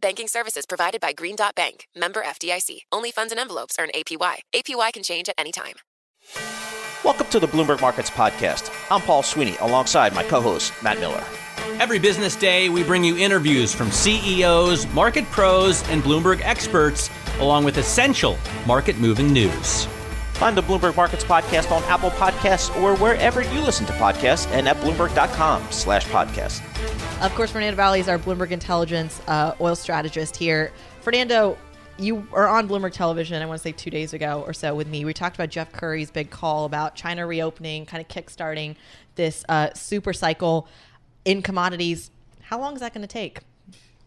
Banking services provided by Green Dot Bank, member FDIC. Only funds and envelopes earn APY. APY can change at any time. Welcome to the Bloomberg Markets Podcast. I'm Paul Sweeney alongside my co host, Matt Miller. Every business day, we bring you interviews from CEOs, market pros, and Bloomberg experts, along with essential market moving news. Find the Bloomberg Markets Podcast on Apple Podcasts or wherever you listen to podcasts and at Bloomberg.com slash podcast. Of course, Fernando Valle is our Bloomberg Intelligence uh, oil strategist here. Fernando, you are on Bloomberg Television, I want to say two days ago or so with me. We talked about Jeff Currie's big call about China reopening, kind of kickstarting this uh, super cycle in commodities. How long is that going to take?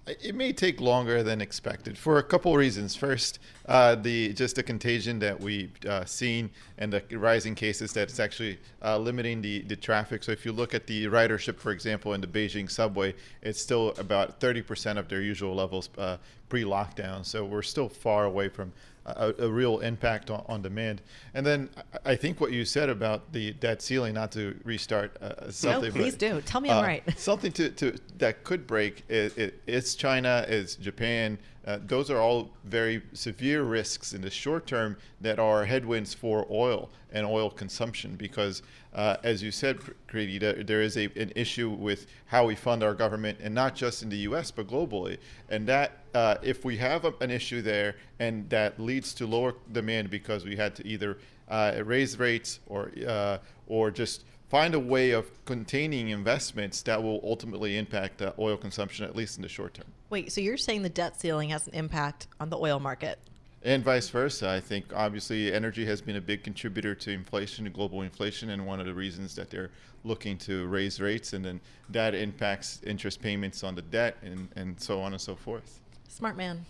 It may take longer than expected for a couple reasons. First, uh, the just the contagion that we've uh, seen and the rising cases that's actually uh, limiting the, the traffic. So if you look at the ridership, for example, in the Beijing subway, it's still about 30% of their usual levels uh, pre-lockdown. So we're still far away from a, a, real impact on, on, demand. And then I think what you said about the debt ceiling, not to restart uh, something. No, please but, do. Tell me I'm uh, right. something to, to that could break. It's China, it's Japan. Uh, those are all very severe risks in the short term that are headwinds for oil and oil consumption because, uh, as you said, Kriti, there is a, an issue with how we fund our government, and not just in the U.S. but globally. And that, uh, if we have a, an issue there, and that leads to lower demand because we had to either uh, raise rates or uh, or just find a way of containing investments that will ultimately impact uh, oil consumption, at least in the short term. Wait, so you're saying the debt ceiling has an impact on the oil market? And vice versa. I think obviously energy has been a big contributor to inflation, to global inflation, and one of the reasons that they're looking to raise rates, and then that impacts interest payments on the debt, and, and so on and so forth. Smart man.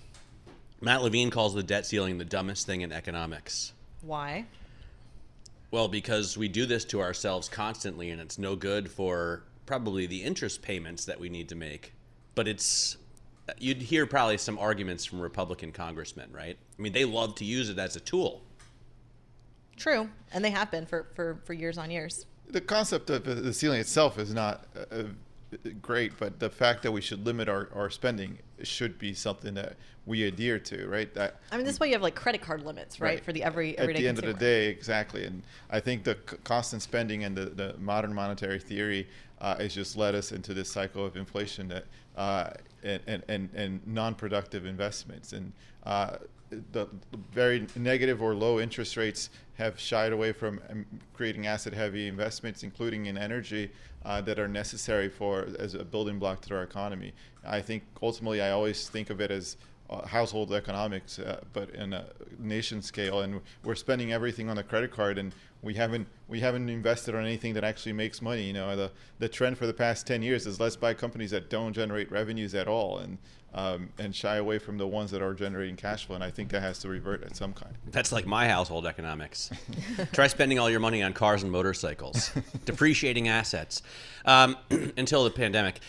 Matt Levine calls the debt ceiling the dumbest thing in economics. Why? Well, because we do this to ourselves constantly, and it's no good for probably the interest payments that we need to make. But it's you'd hear probably some arguments from Republican congressmen, right? I mean, they love to use it as a tool. True, and they have been for for, for years on years. The concept of the ceiling itself is not uh, great, but the fact that we should limit our, our spending should be something that we adhere to, right? That I mean, this way you have like credit card limits, right, right. for the every everyday. At the end consumer. of the day, exactly. And I think the constant spending and the, the modern monetary theory uh, has just led us into this cycle of inflation that uh, and, and, and, and non-productive investments and uh, the very negative or low interest rates have shied away from um, creating asset-heavy investments, including in energy, uh, that are necessary for as a building block to our economy. I think ultimately, I always think of it as uh, household economics, uh, but in a nation scale, and we're spending everything on the credit card, and we haven't we haven't invested on anything that actually makes money. You know, the the trend for the past ten years is let's buy companies that don't generate revenues at all, and um, and shy away from the ones that are generating cash flow. And I think that has to revert at some kind. That's like my household economics. Try spending all your money on cars and motorcycles, depreciating assets um, until the pandemic.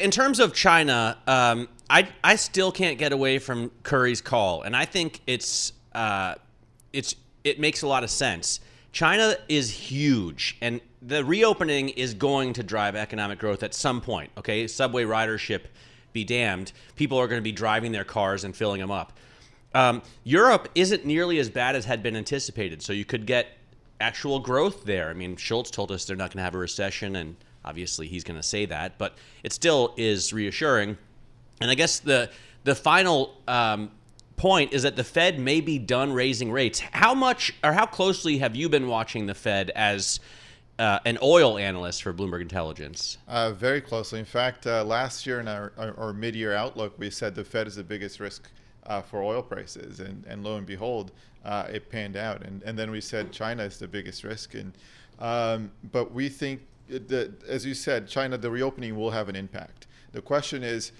In terms of China, um, I I still can't get away from Currie's call, and I think it's uh, it's it makes a lot of sense. China is huge, and the reopening is going to drive economic growth at some point. Okay, subway ridership be damned. People are going to be driving their cars and filling them up. Um, Europe isn't nearly as bad as had been anticipated, so you could get actual growth there. I mean, Scholz told us they're not going to have a recession, and obviously he's going to say that, but it still is reassuring. And I guess the the final um, point is that the Fed may be done raising rates. How much or how closely have you been watching the Fed as uh, an oil analyst for Bloomberg Intelligence? Uh, very closely. In fact, uh, last year in our, our, our, mid-year outlook, we said the Fed is the biggest risk uh, for oil prices, and, and lo and behold, uh, it panned out. And, and then we said China is the biggest risk, and um, but we think that, as you said, China, the reopening will have an impact. The question is,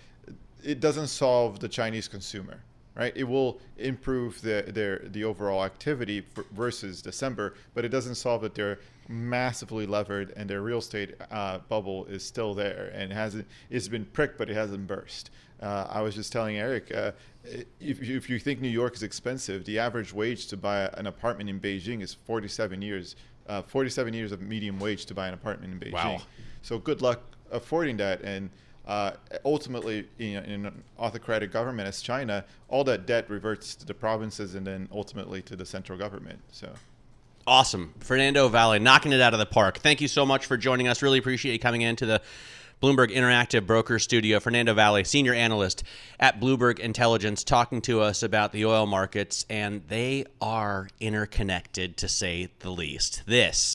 it doesn't solve the Chinese consumer right? It will improve the, their the overall activity versus December, but it doesn't solve that they're massively levered and their real estate uh, bubble is still there and hasn't it's been pricked, but it hasn't burst. Uh, I was just telling Eric, uh, if, if you think New York is expensive, the average wage to buy an apartment in Beijing is 47 years. Uh, 47 years of medium wage to buy an apartment in Beijing. Wow. So good luck affording that and uh, ultimately, in an autocratic government as China, all that debt reverts to the provinces and then ultimately to the central government. So. Awesome. Fernando Valle knocking it out of the park. Thank you so much for joining us. Really appreciate you coming into the Bloomberg Interactive Broker Studio. Fernando Valle, senior analyst at Bloomberg Intelligence, talking to us about the oil markets, and they are interconnected to say the least. This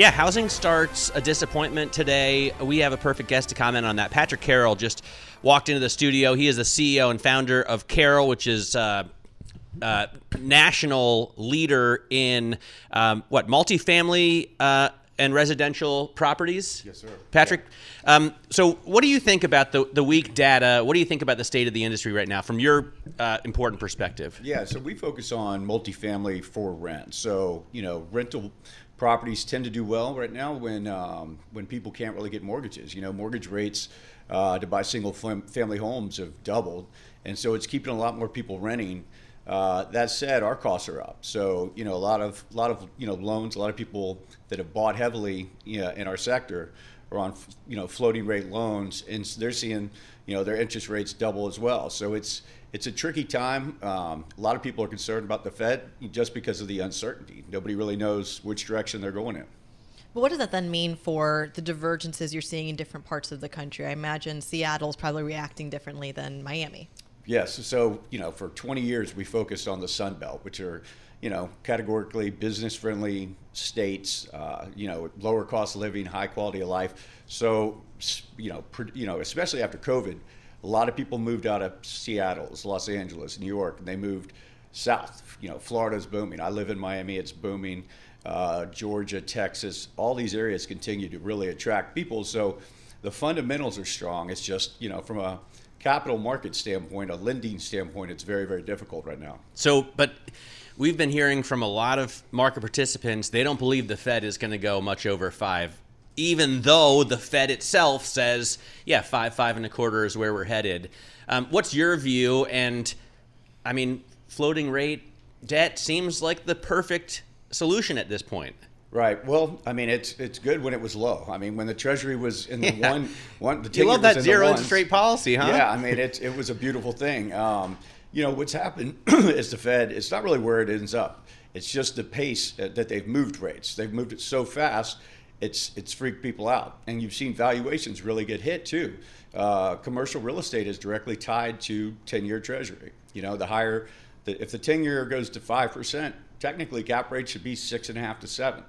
Yeah, housing starts a disappointment today. We have a perfect guest to comment on that. Patrick Carroll just walked into the studio. He is the CEO and founder of Carroll, which is uh, uh, national leader in um, what multifamily uh, and residential properties. Yes, sir. Patrick, yeah. um, so what do you think about the, the weak data? What do you think about the state of the industry right now from your uh, important perspective? Yeah, so we focus on multifamily for rent. So, you know, rental properties tend to do well right now when um, when people can't really get mortgages. You know, mortgage rates uh, to buy single family homes have doubled, and so it's keeping a lot more people renting. Uh, that said, our costs are up. So you know, a lot of a lot of you know loans. A lot of people that have bought heavily you know, in our sector are on you know floating rate loans, and they're seeing you know their interest rates double as well. So it's it's a tricky time. Um, a lot of people are concerned about the Fed just because of the uncertainty. Nobody really knows which direction they're going in. But what does that then mean for the divergences you're seeing in different parts of the country? I imagine Seattle's probably reacting differently than Miami. Yes. So, you know, for 20 years, we focused on the Sun Belt, which are, you know, categorically business friendly states, uh, you know, lower cost of living, high quality of life. So, you know, you know, especially after COVID, a lot of people moved out of Seattle, Los Angeles, New York, and they moved south. You know, Florida's booming. I live in Miami; it's booming. Uh, Georgia, Texas, all these areas continue to really attract people. So the fundamentals are strong. It's just you know from a capital market standpoint, a lending standpoint, it's very very difficult right now. So, but we've been hearing from a lot of market participants they don't believe the Fed is going to go much over five even though the Fed itself says, yeah, five, five and a quarter is where we're headed. Um, what's your view? And I mean, floating rate debt seems like the perfect solution at this point. Right. Well, I mean, it's it's good when it was low. I mean, when the Treasury was in the Yeah. one one. The You love that zero interest rate policy, huh? Yeah. I mean, it it was a beautiful thing. Um, you know, what's happened is the Fed. It's not really where it ends up. It's just the pace that that they've moved rates. They've moved it so fast. It's it's freaked people out, and you've seen valuations really get hit too. Uh, commercial real estate is directly tied to ten-year Treasury. You know, the higher, the, if the ten-year goes to five percent, technically cap rate should be six and a half to seven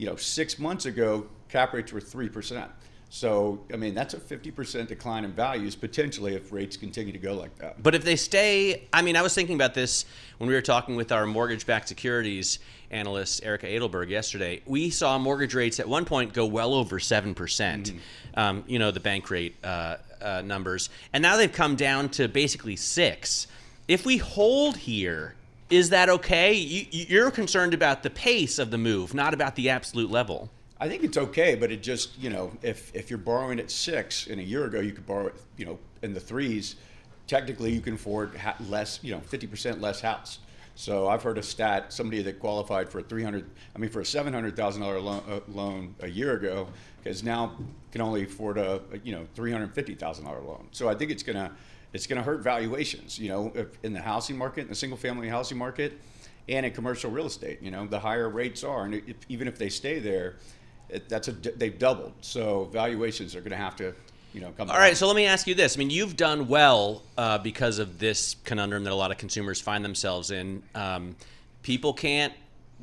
you know, six months ago, cap rates were 3%. So, I mean, that's a 50% decline in values potentially if rates continue to go like that. But if they stay, I mean, I was thinking about this when we were talking with our mortgage-backed securities analyst Erica Adelberg yesterday. We saw mortgage rates at one point go well over seven percent. Um, you know, the bank rate uh, uh, numbers, and now they've come down to basically six. If we hold here, is that okay? You, you're concerned about the pace of the move, not about the absolute level. I think it's okay, but it just, you know, if, if you're borrowing at six and a year ago you could borrow it, you know, in the threes, technically you can afford less, you know, 50% less house. So I've heard a stat, somebody that qualified for a 300, I mean, for a $700,000 loan, uh, loan a year ago, is now can only afford a, you know, $350,000 loan. So I think it's to, it's to hurt valuations, you know, in the housing market, in the single family housing market, and in commercial real estate. You know, the higher rates are, and if, even if they stay there, it, that's a they've doubled. So valuations are going to have to, you know, come. All right, so let me ask you this. I mean, you've done well uh, because of this conundrum that a lot of consumers find themselves in. Um, people can't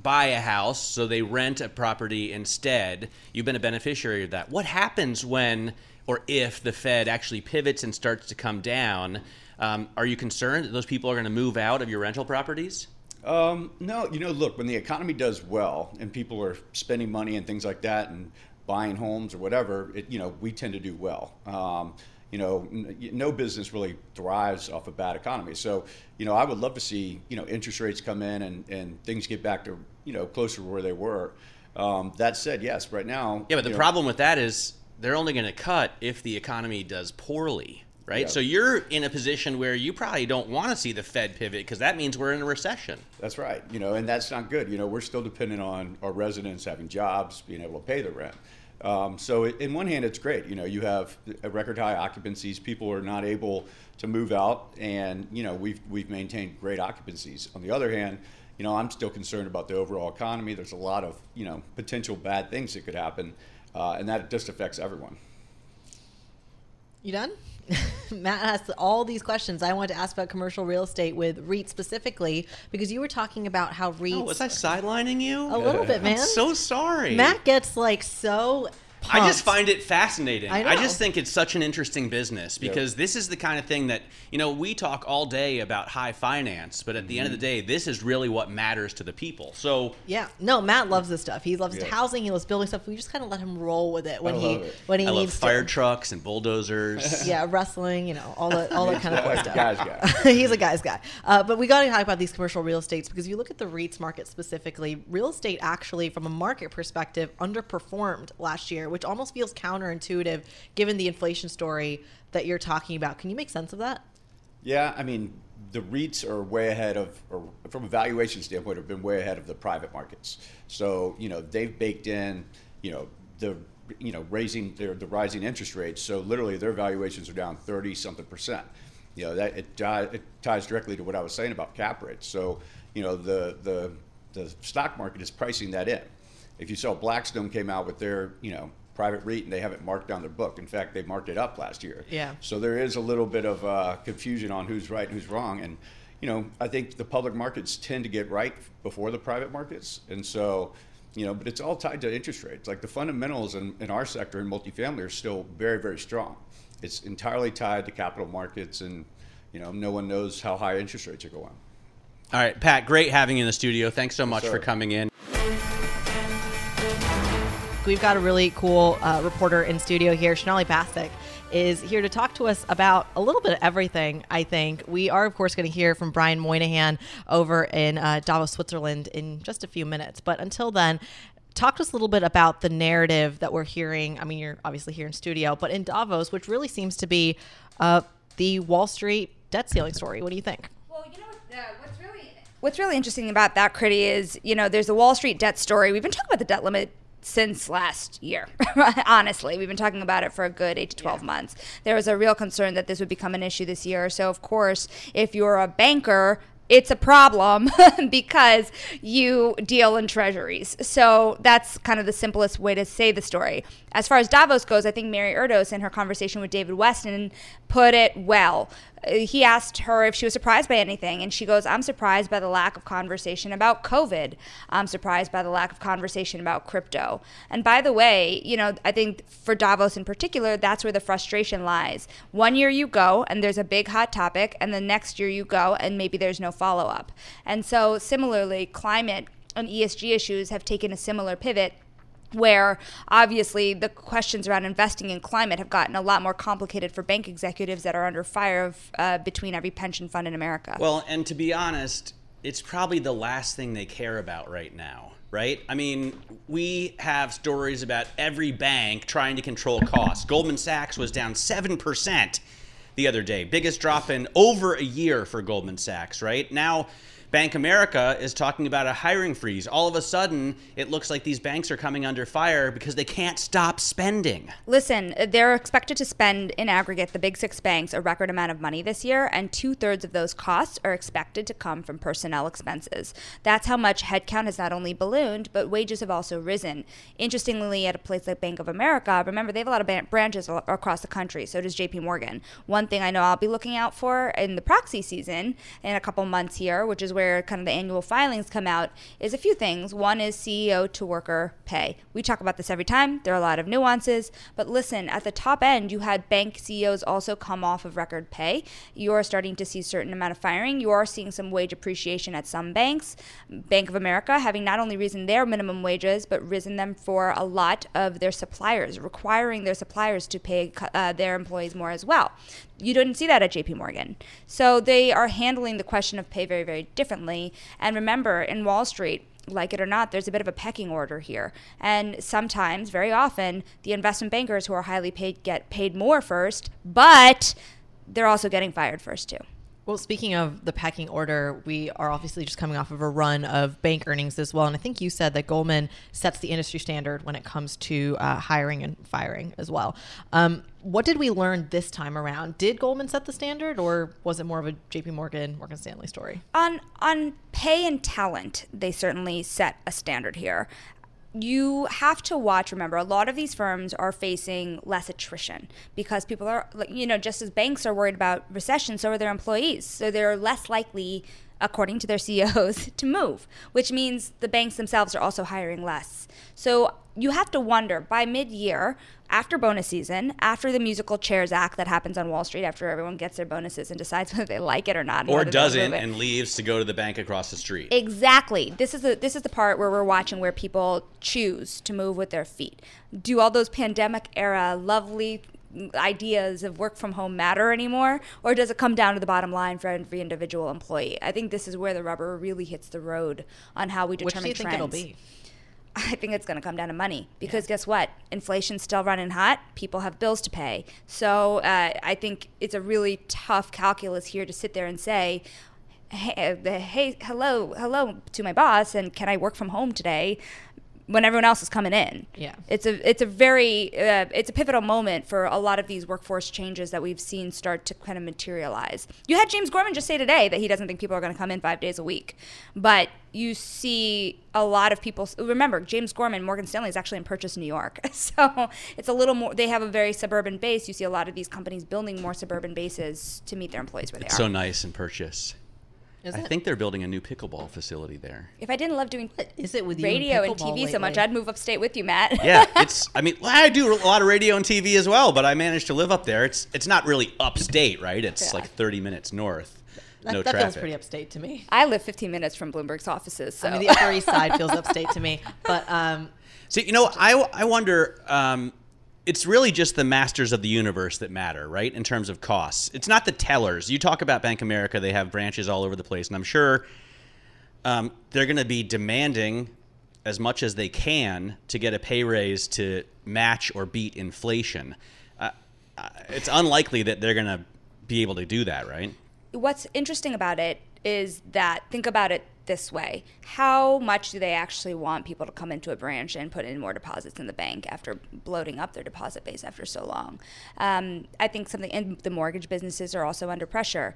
buy a house, so they rent a property instead. You've been a beneficiary of that. What happens when or if the Fed actually pivots and starts to come down? Um, are you concerned that those people are going to move out of your rental properties? Um, no, you know, look, when the economy does well and people are spending money and things like that and buying homes or whatever, it, you know, we tend to do well. Um, you know, n- no business really thrives off a bad economy. So, you know, I would love to see, you know, interest rates come in and, and things get back to, you know, closer to where they were. Um, that said, yes, right now. Yeah, but the know, problem with that is they're only going to cut if the economy does poorly, right? Yeah. So you're in a position where you probably don't want to see the Fed pivot because that means we're in a recession. That's right. You know, and that's not good. You know, we're still dependent on our residents having jobs, being able to pay the rent. Um, so, it, in one hand, it's great. You know, you have a record high occupancies. People are not able to move out, and you know, we've we've maintained great occupancies. On the other hand, you know, I'm still concerned about the overall economy. There's a lot of you know potential bad things that could happen, uh, and that just affects everyone. You done? Matt asked all these questions I want to ask about commercial real estate with REIT specifically because you were talking about how REITs. Oh, was I sidelining you? a little bit, man. I'm so sorry. Matt gets like so. I just find it fascinating. I I, just think it's such an interesting business because this is the kind of thing that, you know, we talk all day about high finance, but at the end of the day, this is really what matters to the people. So, Yeah, no, Matt loves this stuff. He loves Yeah. housing. He loves building stuff. We just kind of let him roll with it when I he it. when he I love needs fire to. trucks and bulldozers. Yeah, wrestling, you know, all that, all that kind of cool stuff. Guy's guy. He's a guy's guy. Uh, but we got to talk about these commercial real estates because you look at the REITs market specifically. Real estate actually, from a market perspective, underperformed last year, which almost feels counterintuitive given the inflation story that you're talking about. Can you make sense of that? Yeah, I mean, the REITs are way ahead of, or from a valuation standpoint, have been way ahead of the private markets. So, you know, they've baked in, you know, the, you know, raising their, the rising interest rates. So literally their valuations are down 30 something percent. You know, that it, it ties directly to what I was saying about cap rates. So, you know, the, the, the stock market is pricing that in. If you saw Blackstone came out with their, you know, private REIT and they haven't marked down their book. In fact, they marked it up last year. Yeah. So there is a little bit of uh, confusion on who's right and who's wrong. And, you know, I think the public markets tend to get right before the private markets. And so, you know, but it's all tied to interest rates. Like the fundamentals in, in our sector in multifamily are still very, very strong. It's entirely tied to capital markets and, you know, no one knows how high interest rates are going. All right, Pat, great having you in the studio. Thanks so much sir. for coming in. We've got a really cool uh, reporter in studio here. Sonali Basak is here to talk to us about a little bit of everything, I think. We are, of course, going to hear from Brian Moynihan over in uh, Davos, Switzerland in just a few minutes. But until then, talk to us a little bit about the narrative that we're hearing. I mean, you're obviously here in studio, but in Davos, which really seems to be uh, the Wall Street debt ceiling story. What do you think? Well, you know uh, what's really What's really interesting about that, Kriti, is you know there's a Wall Street debt story. We've been talking about the debt limit since last year. Honestly, we've been talking about it for a good eight to 12 yeah. months. There was a real concern that this would become an issue this year. So, of course, if you're a banker, it's a problem because you deal in treasuries. So that's kind of the simplest way to say the story. As far as Davos goes, I think Mary Erdoes in her conversation with David Westin put it well. He asked her if she was surprised by anything, and she goes, I'm surprised by the lack of conversation about COVID. I'm surprised by the lack of conversation about crypto. And by the way, you know, I think for Davos in particular, that's where the frustration lies. One year you go, and there's a big hot topic, and the next year you go, and maybe there's no follow up. And so, similarly, climate and ESG issues have taken a similar pivot where obviously the questions around investing in climate have gotten a lot more complicated for bank executives that are under fire of, uh, between every pension fund in America. Well, and to be honest, it's probably the last thing they care about right now. Right? I mean, we have stories about every bank trying to control costs. Goldman Sachs was down 7% the other day. Biggest drop in over a year for Goldman Sachs, right? Now, Bank America is talking about a hiring freeze. All of a sudden, it looks like these banks are coming under fire because they can't stop spending. Listen, they're expected to spend in aggregate, the big six banks, a record amount of money this year, and two thirds of those costs are expected to come from personnel expenses. That's how much headcount has not only ballooned, but wages have also risen. Interestingly, at a place like Bank of America, remember they have a lot of branches across the country, so does JP Morgan. One thing I know I'll be looking out for in the proxy season in a couple months here, which is where kind of the annual filings come out is a few things. One is CEO to worker pay. We talk about this every time. There are a lot of nuances, but listen, at the top end, you had bank CEOs also come off of record pay. You are starting to see certain amount of firing. You are seeing some wage appreciation at some banks. Bank of America having not only risen their minimum wages, but risen them for a lot of their suppliers, requiring their suppliers to pay uh, their employees more as well. You didn't see that at JP Morgan. So they are handling the question of pay very, very differently. And remember, in Wall Street, like it or not, there's a bit of a pecking order here. And sometimes, very often, the investment bankers who are highly paid get paid more first, but they're also getting fired first too. Well, speaking of the packing order, we are obviously just coming off of a run of bank earnings as well. And I think you said that Goldman sets the industry standard when it comes to uh, hiring and firing as well. Um, what did we learn this time around? Did Goldman set the standard, or was it more of a J.P. Morgan, Morgan Stanley story? On on pay and talent, they certainly set a standard here you have to watch remember a lot of these firms are facing less attrition because people are you know just as banks are worried about recession so are their employees. So they're less likely according to their CEOs to move which means the banks themselves are also hiring less so you have to wonder by mid-year after bonus season, after the musical chairs act that happens on Wall Street, after everyone gets their bonuses and decides whether they like it or not, or doesn't and leaves to go to the bank across the street. Exactly. This is the this is the part where we're watching where people choose to move with their feet. Do all those pandemic era lovely ideas of work from home matter anymore or does it come down to the bottom line for every individual employee i think this is where the rubber really hits the road on how we determine Which do you trends think it'll be I think it's going to come down to money because yeah. guess what? Inflation's still running hot. People have bills to pay. So uh, I think it's a really tough calculus here to sit there and say, hey, uh, hey, hello, hello to my boss, and can I work from home today? When everyone else is coming in. Yeah, it's a it's a very uh, it's a pivotal moment for a lot of these workforce changes that we've seen start to kind of materialize. You had James Gorman just say today that he doesn't think people are going to come in five days a week, but you see a lot of people. Remember, James Gorman, Morgan Stanley is actually in Purchase, New York, so it's a little more. They have a very suburban base. You see a lot of these companies building more suburban bases to meet their employees where it's they are. So nice in Purchase. Is I it? think they're building a new pickleball facility there. If I didn't love doing what is it with radio and, and TV lately? so much, I'd move upstate with you, Matt. yeah, it's. I mean, I do a lot of radio and TV as well, but I managed to live up there. It's it's not really upstate, right? It's yeah. like 30 minutes north. That, no that traffic. feels pretty upstate to me. I live 15 minutes from Bloomberg's offices, so I mean the Upper East Side feels upstate to me. But um, so you know, I I wonder. Um, it's really just the masters of the universe that matter, right? In terms of costs. It's not the tellers. You talk about Bank America, they have branches all over the place, and I'm sure um, they're going to be demanding as much as they can to get a pay raise to match or beat inflation. Uh, uh it's unlikely that they're going to be able to do that, right? What's interesting about it is that think about it this way. How much do they actually want people to come into a branch and put in more deposits in the bank after bloating up their deposit base after so long? Um, I think something, and the mortgage businesses are also under pressure.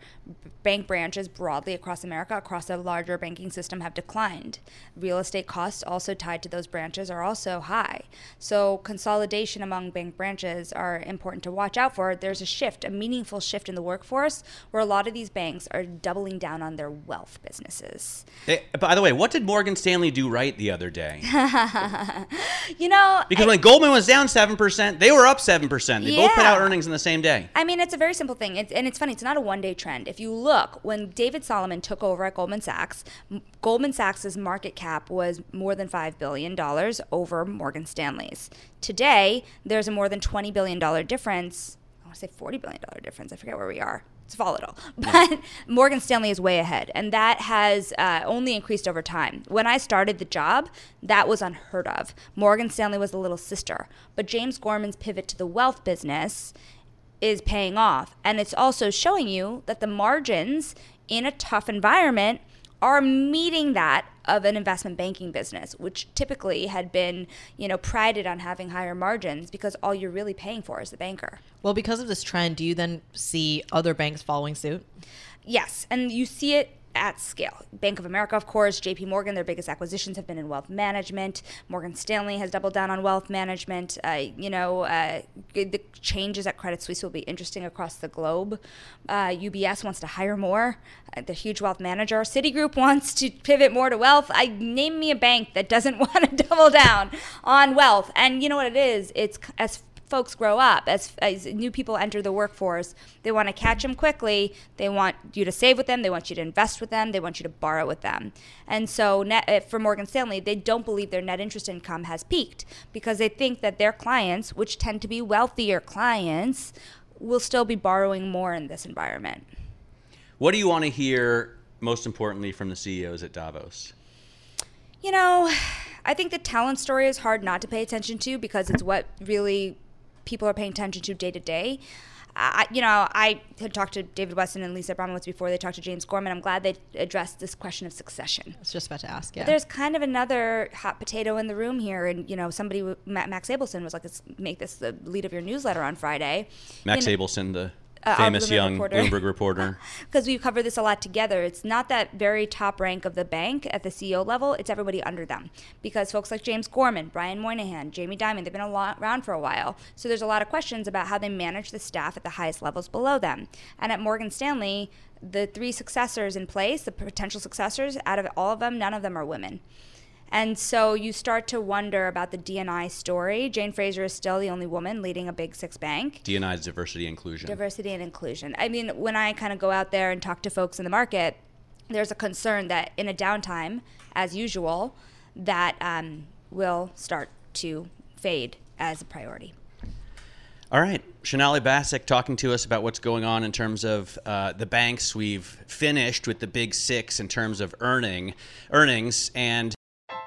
Bank branches broadly across America, across the larger banking system, have declined. Real estate costs also tied to those branches are also high. So consolidation among bank branches are important to watch out for. There's a shift, a meaningful shift in the workforce where a lot of these banks are doubling down on their wealth businesses. Hey, by the way, what did Morgan Stanley do right the other day? you know, Because I- when Goldman was down 7%, they were up 7%. They both put out earnings in the same day. I mean, it's a very simple thing. It's, and it's funny, it's not a one day trend. If you look, when David Solomon took over at Goldman Sachs, Goldman Sachs' market cap was more than $5 billion over Morgan Stanley's. Today, there's a more than $20 billion difference. I want to say $40 billion difference. I forget where we are. It's volatile. But Morgan Stanley is way ahead. And that has uh, only increased over time. When I started the job, that was unheard of. Morgan Stanley was the little sister. But James Gorman's pivot to the wealth business is paying off. And it's also showing you that the margins in a tough environment are meeting that of an investment banking business, which typically had been, you know, prided on having higher margins because all you're really paying for is the banker. Well, because of this trend, do you then see other banks following suit? Yes, and you see it at scale. Bank of America, of course, JP Morgan, their biggest acquisitions have been in wealth management. Morgan Stanley has doubled down on wealth management. Uh, you know, uh, the changes at Credit Suisse will be interesting across the globe. Uh, UBS wants to hire more, uh, the huge wealth manager. Citigroup wants to pivot more to wealth. I name me a bank that doesn't want to double down on wealth. And you know what it is? It's as folks grow up, as, as new people enter the workforce, they want to catch them quickly. They want you to save with them. They want you to invest with them. They want you to borrow with them. And so, net, uh, for Morgan Stanley, they don't believe their net interest income has peaked because they think that their clients, which tend to be wealthier clients, will still be borrowing more in this environment. What do you want to hear most importantly from the CEOs at Davos? You know, I think the talent story is hard not to pay attention to because it's what really people are paying attention to day to day. I, you know, I had talked to David Westin and Lisa Abramowicz before they talked to James Gorman. I'm glad they addressed this question of succession. I was just about to ask. Yeah. There's kind of another hot potato in the room here, and you know, somebody, Max Abelson was like, "Let's make this the lead of your newsletter on Friday." Max You know- Abelson, the Uh, famous young reporter. Bloomberg reporter. because we cover this a lot together. It's not that very top rank of the bank at the CEO level. It's everybody under them. Because folks like James Gorman, Brian Moynihan, Jamie Dimon, they've been around for a while. So there's a lot of questions about how they manage the staff at the highest levels below them. And at Morgan Stanley, the three successors in place, the potential successors, out of all of them, none of them are women. And so you start to wonder about the DNI story. Jane Fraser is still the only woman leading a big six bank. DNI's diversity inclusion. Diversity and inclusion. I mean, when I kind of go out there and talk to folks in the market, there's a concern that in a downtime, as usual, that um, will start to fade as a priority. All right, Sonali Basak talking to us about what's going on in terms of uh, the banks. We've finished with the big six in terms of earning earnings, and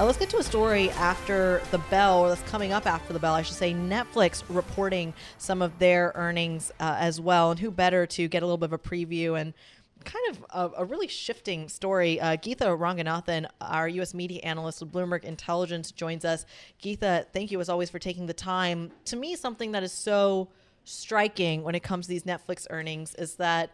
Uh, let's get to a story after the bell, or that's coming up after the bell, I should say. Netflix reporting some of their earnings uh, as well. And who better to get a little bit of a preview and kind of a, a really shifting story. Uh, Geetha Ranganathan, our U.S. media analyst with Bloomberg Intelligence, joins us. Geetha, thank you as always for taking the time. To me, something that is so striking when it comes to these Netflix earnings is that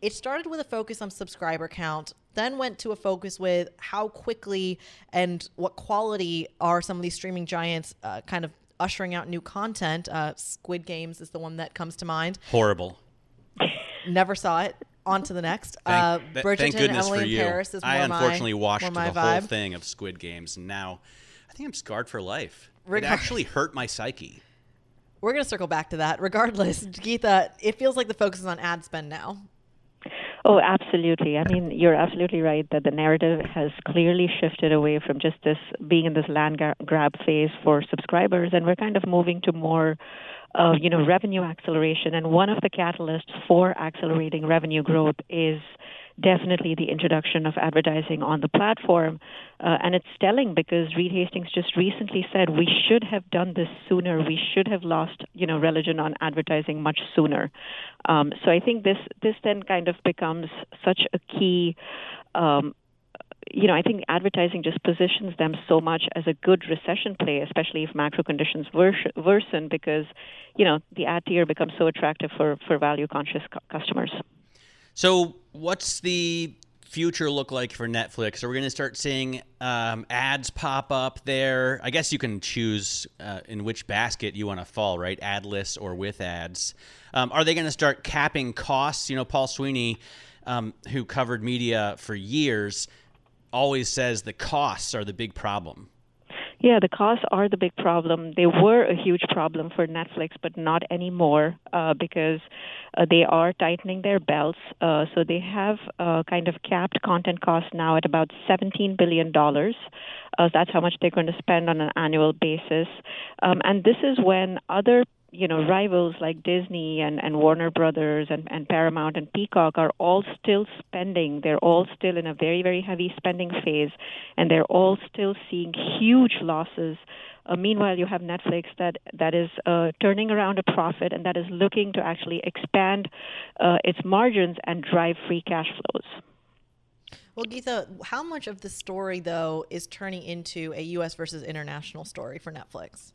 it started with a focus on subscriber count, then went to a focus with how quickly and what quality are some of these streaming giants uh, kind of ushering out new content. Uh, Squid Games is the one that comes to mind. Horrible. Never saw it. On to the next. Thank, uh, Bridgerton, thank goodness Emily for you. Paris is more I unfortunately my, watched the my whole thing of Squid Games, and now I think I'm scarred for life. Regard- It actually hurt my psyche. We're going to circle back to that. Regardless, Geetha, it feels like the focus is on ad spend now. Oh, absolutely. I mean, you're absolutely right that the narrative has clearly shifted away from just this being in this land grab phase for subscribers, and we're kind of moving to more of you know revenue acceleration. And one of the catalysts for accelerating revenue growth is definitely the introduction of advertising on the platform. Uh, and it's telling because Reed Hastings just recently said we should have done this sooner. We should have lost, you know, religion on advertising much sooner. Um, so I think this this then kind of becomes such a key. Um, you know, I think advertising just positions them so much as a good recession play, especially if macro conditions worsen, because you know the ad tier becomes so attractive for for value conscious cu- customers. So, what's the future look like for Netflix? Are we going to start seeing um, ads pop up there? I guess you can choose uh, in which basket you want to fall, right? Adless or with ads. Um, are they going to start capping costs? You know, Paul Sweeney, um, who covered media for years, always says the costs are the big problem. Yeah, the costs are the big problem. They were a huge problem for Netflix, but not anymore uh, because uh, they are tightening their belts. Uh, so they have uh, kind of capped content costs now at about $17 billion. Uh, that's how much they're going to spend on an annual basis. Um, and this is when other you know rivals like Disney and, and Warner Brothers and, and Paramount and Peacock are all still spending. They're all still in a very very heavy spending phase, and they're all still seeing huge losses. Uh, meanwhile, you have Netflix that that is uh, turning around a profit and that is looking to actually expand uh, its margins and drive free cash flows. Well, Geetha, how much of the story, though, is turning into a U.S. versus international story for Netflix?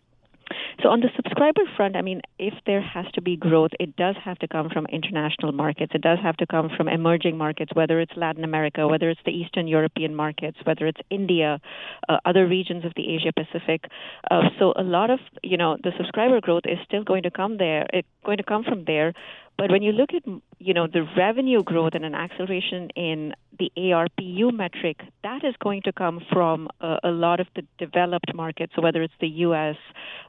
So on the subscriber front, I mean, if there has to be growth, it does have to come from international markets. It does have to come from emerging markets, whether it's Latin America, whether it's the Eastern European markets, whether it's India, uh, other regions of the Asia Pacific. Uh, so a lot of you know the subscriber growth is still going to come there. It's going to come from there. But when you look at you know the revenue growth and an acceleration in the ARPU metric, that is going to come from uh, a lot of the developed markets. So whether it's the U.S.,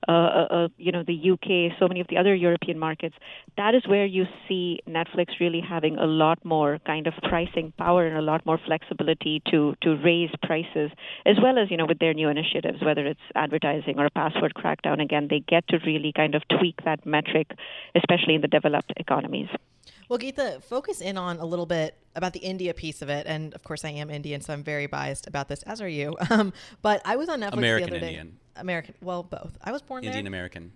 uh, you know the U.K., so many of the other European markets, that is where you see Netflix really having a lot more kind of pricing power and a lot more flexibility to to raise prices, as well as you know with their new initiatives, whether it's advertising or a password crackdown. Again, they get to really kind of tweak that metric, especially in the developed economies. Well, Geetha, focus in on a little bit about the India piece of it, and of course, I am Indian, so I'm very biased about this, as are you. Um, but I was on Netflix American the other day. Indian. American, well, both. I was born Indian there. American.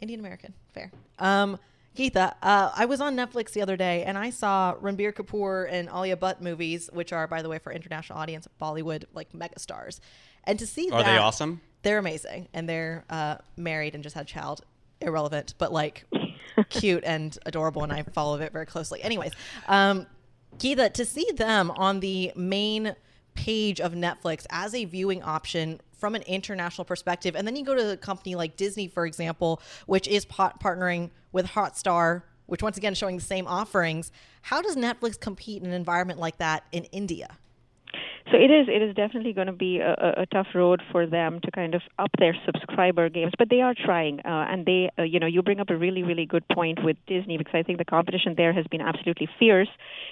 Indian American, fair. Um, Geetha, uh, I was on Netflix the other day, and I saw Ranbir Kapoor and Alia Bhatt movies, which are, by the way, for international audience, Bollywood like megastars. And to see that Are that, they awesome? They're amazing, and they're uh, married and just had a child. Irrelevant, but like cute and adorable, and I follow it very closely. Anyways, um, Geetha, to see them on the main page of Netflix as a viewing option from an international perspective, and then you go to a company like Disney, for example, which is pot- partnering with Hotstar, which once again showing the same offerings. How does Netflix compete in an environment like that in India? So it is it is definitely going to be a, a, tough road for them to kind of up their subscriber games, but they are trying. Uh, and they, uh, you know, you bring up a really really good point with Disney because I think the competition there has been absolutely fierce.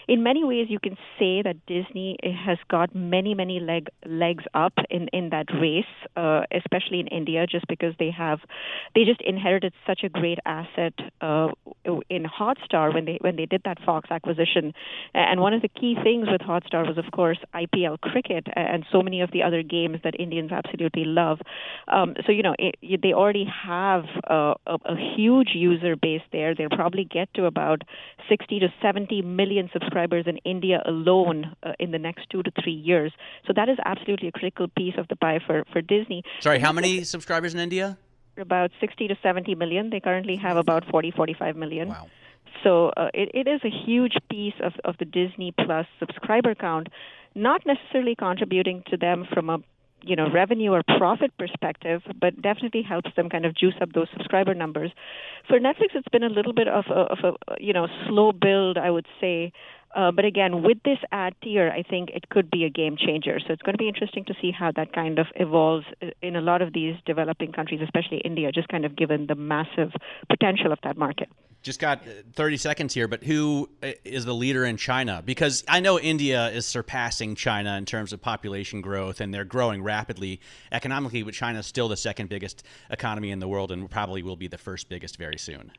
In many ways, you can say that Disney has got many many leg legs up in in that race, uh, especially in India, just because they have they just inherited such a great asset uh, in Hotstar when they when they did that Fox acquisition. And one of the key things with Hotstar was, of course, IPL cricket and so many of the other games that Indians absolutely love. Um, so you know it, they already have a, a, a huge user base there. They'll probably get to about 60 to 70 million subscribers in India alone uh, in the next two to three years. So that is absolutely a critical piece of the pie for for Disney. Sorry, how many subscribers in India? About 60 to 70 million. They currently have about 40, 45 million. Wow. So uh, it, it is a huge piece of, of the Disney Plus subscriber count not necessarily contributing to them from a you know revenue or profit perspective, but definitely helps them kind of juice up those subscriber numbers. For Netflix, it's been a little bit of a, of a you know slow build, I would say. Uh, but again, with this ad tier, I think it could be a game changer. So it's going to be interesting to see how that kind of evolves in a lot of these developing countries, especially India, just kind of given the massive potential of that market just got 30 seconds here, but who uh, the leader in China? Because I know India is surpassing China in terms of population growth, and they're growing rapidly economically, but China is still the second biggest economy in the world and probably will be the first biggest very soon.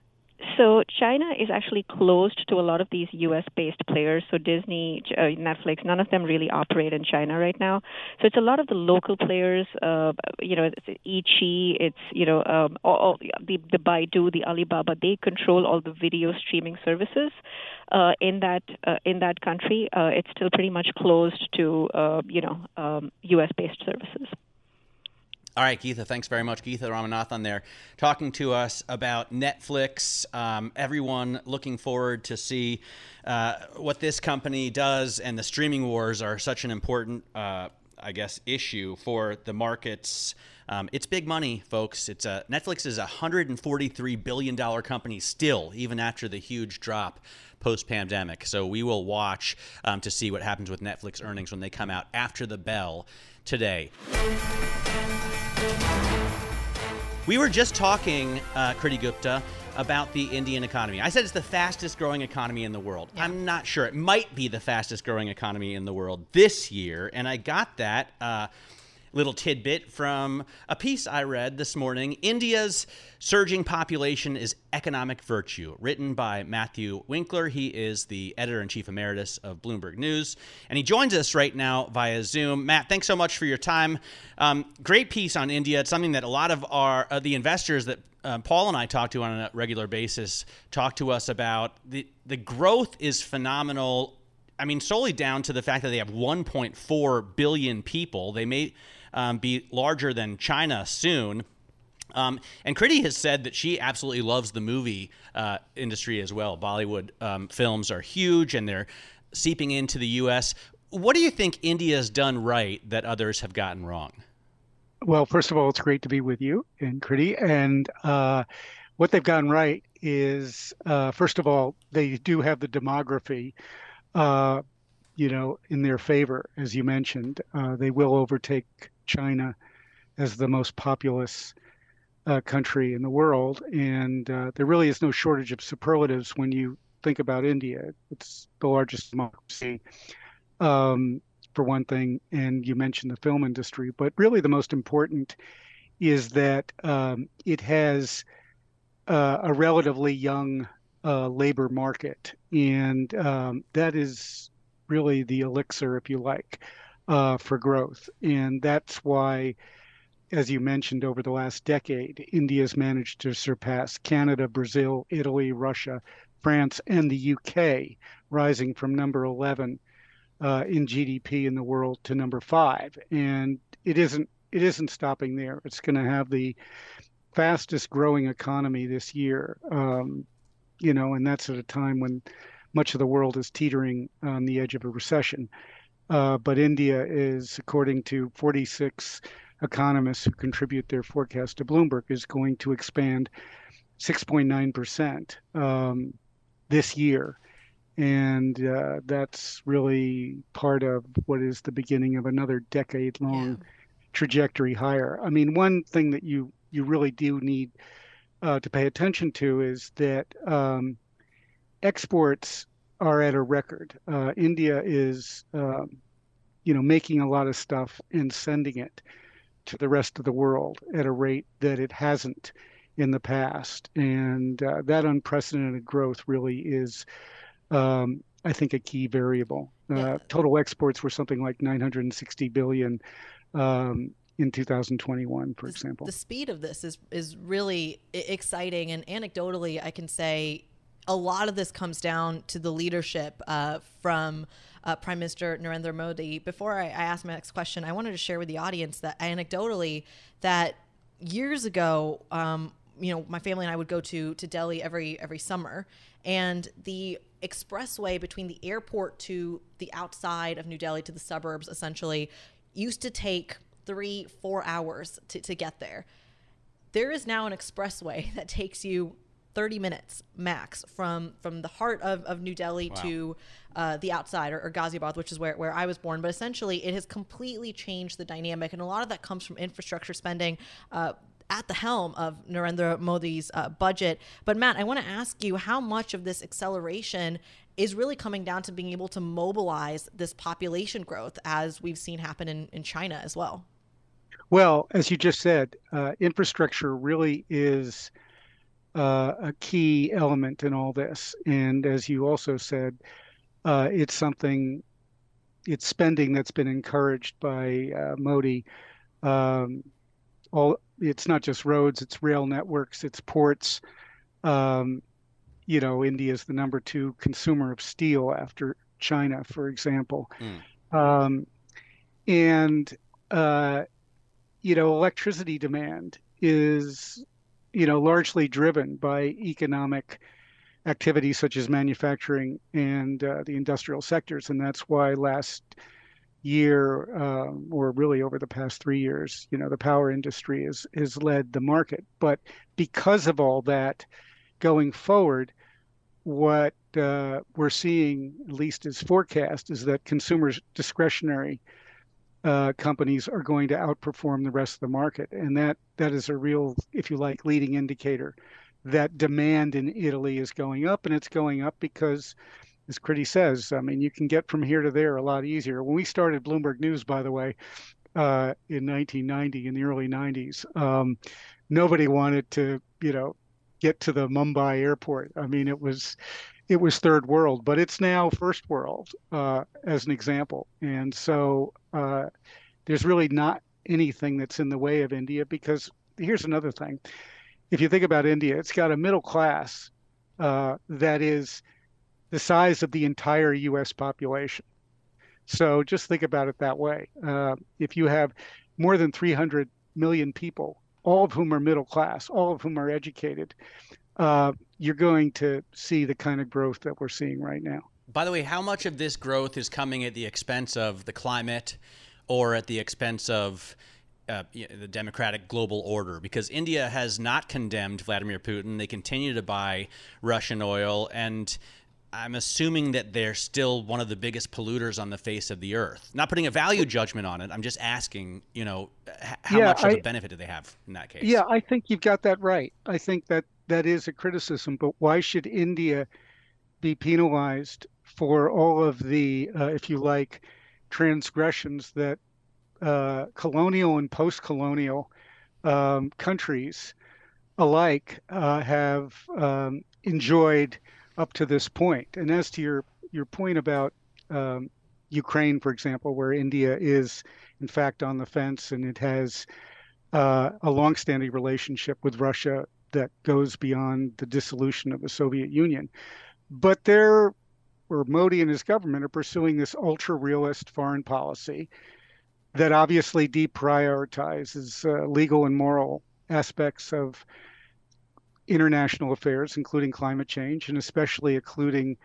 So China is actually closed to a lot of these U.S.-based players. So Disney, uh, Netflix, none of them really operate in China right now. So it's a lot of the local players. Uh, you know, it's it's you know, um, all, all the the Baidu, the Alibaba. They control all the video streaming services uh, in that uh, in that country. Uh, it's still pretty much closed to uh, you know um, U.S.-based services. All right, Geetha, thanks very much. Geetha Ranganathan there talking to us about Netflix. Um, everyone looking forward to see uh, what this company does, and the streaming wars are such an important, uh, I guess, issue for the markets. Um, it's big money, folks. It's a, Netflix is a $143 billion company still, even after the huge drop post pandemic. So we will watch um, to see what happens with Netflix earnings when they come out after the bell today. We were just talking, uh, Kriti Gupta, about the Indian economy. I said it's the fastest growing economy in the world. Yeah. I'm not sure. It might be the fastest growing economy in the world this year. And I got that. Uh, little tidbit from a piece I read this morning India's surging population is economic virtue, written by Matthew Winkler. He is the editor in chief emeritus of Bloomberg News, and he joins us right now via Zoom. Matt, thanks so much for your time. Um, great piece on India. It's something that a lot of our uh, the investors that uh, Paul and I talk to on a regular basis talk to us about. The, the growth is phenomenal. I mean, solely down to the fact that they have 1.4 billion people. They may um, be larger than China soon. Um, and Kriti has said that she absolutely loves the movie uh, industry as well. Bollywood um, films are huge and they're seeping into the U.S. What do you think India has done right that others have gotten wrong? Well, first of all, it's great to be with you and Kriti. And uh, what they've gotten right is, uh, first of all, they do have the demography. Uh, you know, in their favor, as you mentioned, uh, they will overtake China as the most populous uh, country in the world. And uh, there really is no shortage of superlatives when you think about India. It's the largest democracy, um, for one thing. And you mentioned the film industry. But really, the most important is that um, it has uh, a relatively young uh, labor market. And um, that is really the elixir, if you like uh, for growth. And that's why, as you mentioned, over the last decade, India's managed to surpass Canada, Brazil, Italy, Russia, France, and the UK, rising from number 11 uh, in GDP in the world to number five. And it isn't it isn't stopping there. It's going to have the fastest growing economy this year. Um, you know, and that's at a time when much of the world is teetering on the edge of a recession. Uh, but India is, according to 46 economists who contribute their forecast to Bloomberg, is going to expand 6.9% um, this year. and uh, that's really part of what is the beginning of another decade-long yeah. trajectory higher. I mean, one thing that you you really do need uh, to pay attention to is that um, exports are at a record. Uh, India is, um, you know, making a lot of stuff and sending it to the rest of the world at a rate that it hasn't in the past, and uh, that unprecedented growth really is um, I think a key variable. Uh, yeah. Total exports were something like 960 billion um, in 2021, for the, example. The speed of this is is really exciting, and anecdotally, I can say a lot of this comes down to the leadership uh, from. Uh, Prime Minister Narendra Modi. Before I, I ask my next question, I wanted to share with the audience that anecdotally, that years ago, um, you know, my family and I would go to to Delhi every every summer, and the expressway between the airport to the outside of New Delhi to the suburbs essentially used to take three, four hours to, to get there. There is now an expressway that takes you 30 minutes max from from the heart of, of New Delhi wow. to uh, the outside or, or Ghaziabad, which is where, where I was born. But essentially, it has completely changed the dynamic. And a lot of that comes from infrastructure spending. Uh, at the helm of Narendra Modi's uh, budget. But Matt, I want to ask you how much of this acceleration is really coming down to being able to mobilize this population growth as we've seen happen in, in China as well. Well, as you just said, uh, infrastructure really is uh, a key element in all this. And as you also said, uh, it's something, it's spending that's been encouraged by uh, Modi. Um, all it's not just roads, it's rail networks, it's ports. Um, you know, India is the number two consumer of steel after China, for example. Mm. Um, and, uh, you know, electricity demand is, you know, largely driven by economic activities such as manufacturing and uh, the industrial sectors. And that's why last year, uh, or really over the past three years, you know, the power industry has has led the market. But because of all that, going forward, what uh, we're seeing, at least as forecast, is that consumers' discretionary uh, companies are going to outperform the rest of the market, and that that is a real, if you like, leading indicator that demand in Italy is going up, and it's going up because as Kriti says, I mean, you can get from here to there a lot easier. When we started Bloomberg News, by the way, uh, in 1990, in the early 90s, um, nobody wanted to, you know, get to the Mumbai airport. I mean, it was it was third world, but it's now first world, uh, as an example. And so uh, there's really not anything that's in the way of India because here's another thing. If you think about India, it's got a middle class uh, that is the size of the entire U.S. population. So just think about it that way. Uh, if you have more than 300 million people, all of whom are middle class, all of whom are educated, uh, you're going to see the kind of growth that we're seeing right now. By the way, how much of this growth is coming at the expense of the climate or at the expense of uh, the democratic global order because India has not condemned Vladimir Putin. They continue to buy Russian oil, and I'm assuming that they're still one of the biggest polluters on the face of the earth. Not putting a value judgment on it. I'm just asking, you know, how yeah, much of I, a benefit do they have in that case? Yeah, I think you've got that right. I think that that is a criticism, but why should India be penalized for all of the, uh, if you like, transgressions that uh, colonial and post-colonial um, countries alike uh, have um, enjoyed? up to this point. And as to your your point about um, Ukraine, for example, where India is in fact on the fence and it has uh, a longstanding relationship with Russia that goes beyond the dissolution of the Soviet Union. But there, where Modi and his government are pursuing this ultra realist foreign policy that obviously deprioritizes uh, legal and moral aspects of international affairs, including climate change, and especially including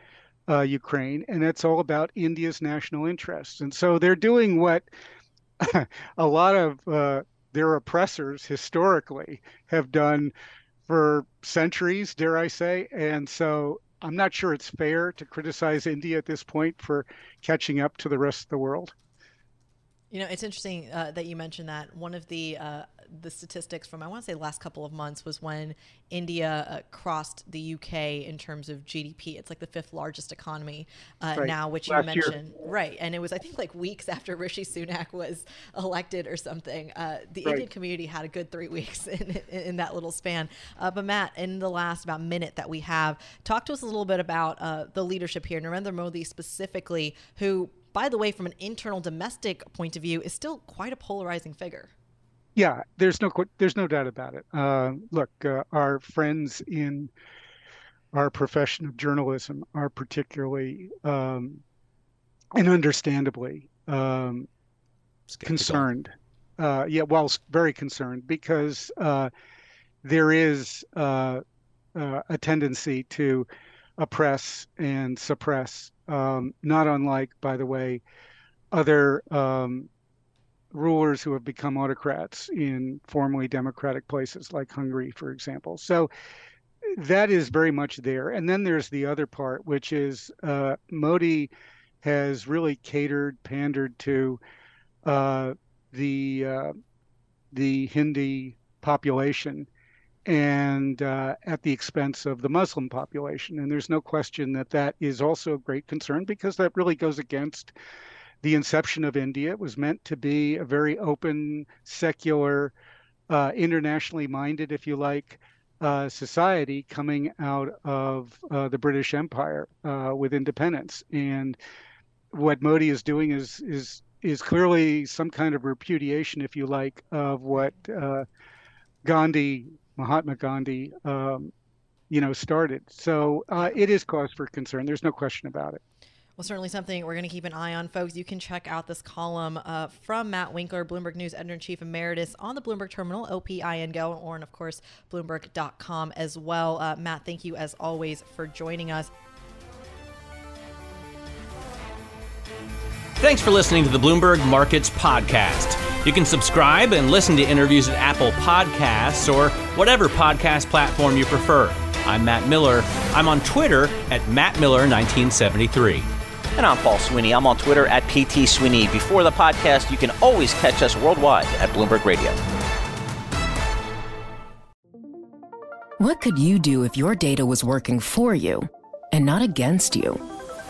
uh, Ukraine. And it's all about India's national interests. And so they're doing what a lot of uh, their oppressors historically have done for centuries, dare I say. And so I'm not sure it's fair to criticize India at this point for catching up to the rest of the world. You know, it's interesting uh, that you mentioned that. One of the uh, the statistics from I want to say the last couple of months was when India uh, crossed the UK in terms of GDP. It's like the fifth largest economy uh, right. now, which last you mentioned, year. right? And it was I think like weeks after Rishi Sunak was elected or something. Uh, the right. Indian community had a good three weeks in, in, in that little span. Uh, but Matt, in the last about minute that we have, talk to us a little bit about the leadership here, Narendra Modi specifically, who by the way, from an internal domestic point of view, is still quite a polarizing figure. Yeah, there's no there's no doubt about it. Uh, look, uh, our friends in our profession of journalism are particularly um, and understandably um, concerned. Uh, yeah, well, very concerned because uh, there is uh, uh, a tendency to oppress and suppress um, not unlike, by the way, other um, rulers who have become autocrats in formerly democratic places like Hungary, for example. So that is very much there. And then there's the other part, which is uh, Modi has really catered, pandered to uh, the uh, the Hindi population and uh, at the expense of the Muslim population. And there's no question that that is also a great concern because that really goes against the inception of India. It was meant to be a very open, secular, uh, internationally minded, if you like, uh, society coming out of uh, the British Empire uh, with independence. And what Modi is doing is is is clearly some kind of repudiation, if you like, of what uh, Gandhi Mahatma Gandhi, um, you know, started. So uh, it is cause for concern. There's no question about it. Well, certainly something we're going to keep an eye on, folks. You can check out this column uh, from Matt Winkler, Bloomberg News Editor in Chief Emeritus, on the Bloomberg Terminal, OPIN Go, or, and of course, Bloomberg.com as well. Uh, Matt, thank you as always for joining us. Thanks for listening to the Bloomberg Markets Podcast. You can subscribe and listen to interviews at Apple Podcasts or whatever podcast platform you prefer. I'm Matt Miller. I'm on Twitter at MattMiller1973. And I'm Paul Sweeney. I'm on Twitter at PT Sweeney. Before the podcast, you can always catch us worldwide at Bloomberg Radio. What could you do if your data was working for you and not against you?